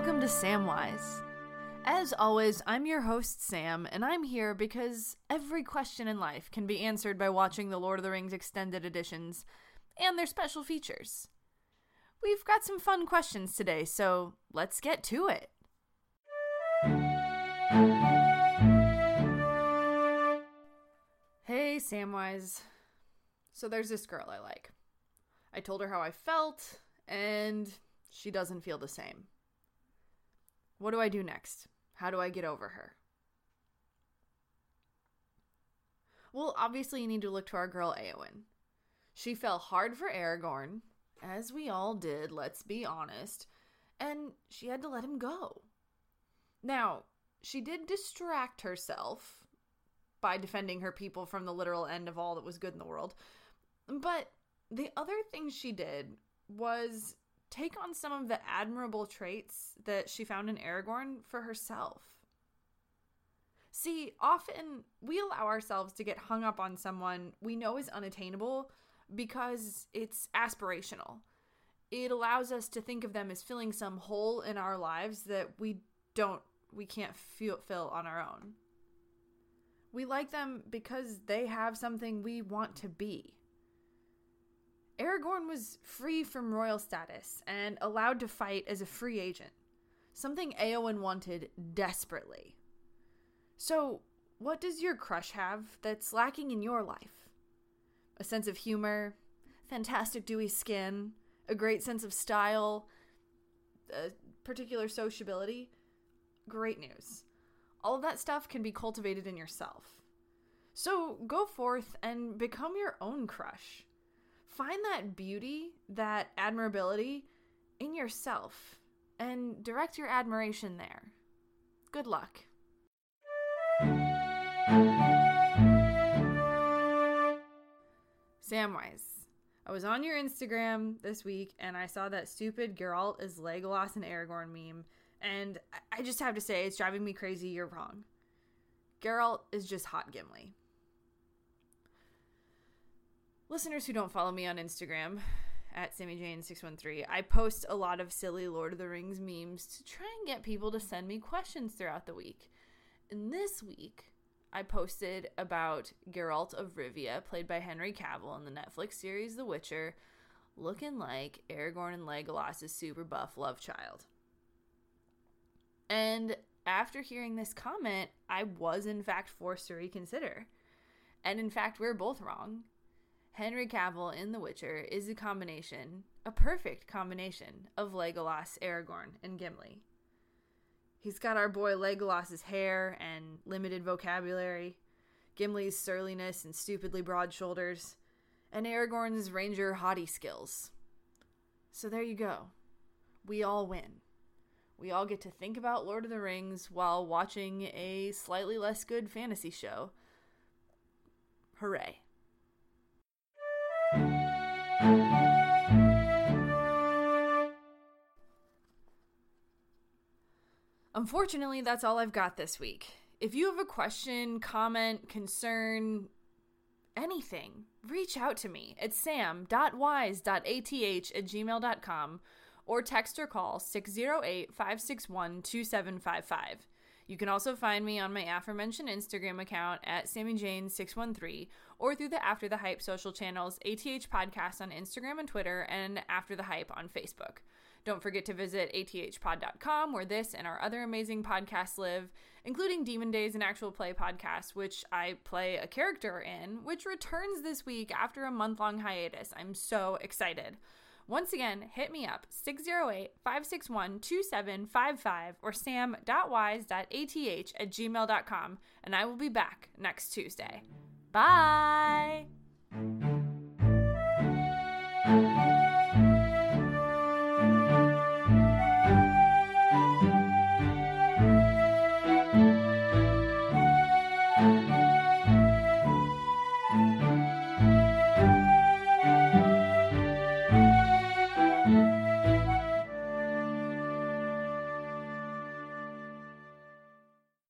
welcome to Samwise. As always, I'm your host, Sam, and I'm here because every question in life can be answered by watching the Lord of the Rings extended editions and their special features. We've got some fun questions today, so let's get to it. Hey, Samwise. So there's this girl I like. I told her how I felt, and she doesn't feel the same. What do I do next? How do I get over her? Well, obviously, you need to look to our girl Eowyn. She fell hard for Aragorn, as we all did, let's be honest, and she had to let him go. Now, she did distract herself by defending her people from the literal end of all that was good in the world, but the other thing she did was take on some of the admirable traits that she found in Aragorn for herself. See, often we allow ourselves to get hung up on someone we know is unattainable because it's aspirational. It allows us to think of them as filling some hole in our lives that we don't we can't feel, fill on our own. We like them because they have something we want to be. Aragorn was free from royal status and allowed to fight as a free agent, something Eowyn wanted desperately. So, what does your crush have that's lacking in your life? A sense of humor, fantastic dewy skin, a great sense of style, a particular sociability? Great news. All of that stuff can be cultivated in yourself. So go forth and become your own crush find that beauty, that admirability in yourself and direct your admiration there. Good luck. Samwise, I was on your Instagram this week and I saw that stupid Geralt is Legolas and Aragorn meme, and I just have to say, it's driving me crazy. You're wrong. Geralt is just hot Gimli listeners who don't follow me on Instagram at SammyJane613, I post a lot of silly Lord of the Rings memes to try and get people to send me questions throughout the week. And this week, I posted about Geralt of Rivia, played by Henry Cavill in the Netflix series The Witcher, looking like Aragorn and Legolas' super buff love child. And after hearing this comment, I was in fact forced to reconsider. And in fact, we we're both wrong. Henry Cavill in The Witcher is a combination, a perfect combination of Legolas, Aragorn, and Gimli. He's got our boy Legolas's hair and limited vocabulary, Gimli's surliness and stupidly broad shoulders, and Aragorn's ranger haughty skills. So there you go. We all win. We all get to think about Lord of the Rings while watching a slightly less good fantasy show. Hooray. Unfortunately, that's all I've got this week. If you have a question, comment, concern, anything, reach out to me at sam.wise.ath at gmail.com or text or call 608 561 2755. You can also find me on my aforementioned Instagram account at SammyJane613 or through the After the Hype social channels, ATH Podcast on Instagram and Twitter, and After the Hype on Facebook. Don't forget to visit athpod.com where this and our other amazing podcasts live, including Demon Days and Actual Play podcast, which I play a character in, which returns this week after a month long hiatus. I'm so excited. Once again, hit me up 608 561 2755 or sam.wise.ath at gmail.com, and I will be back next Tuesday. Bye!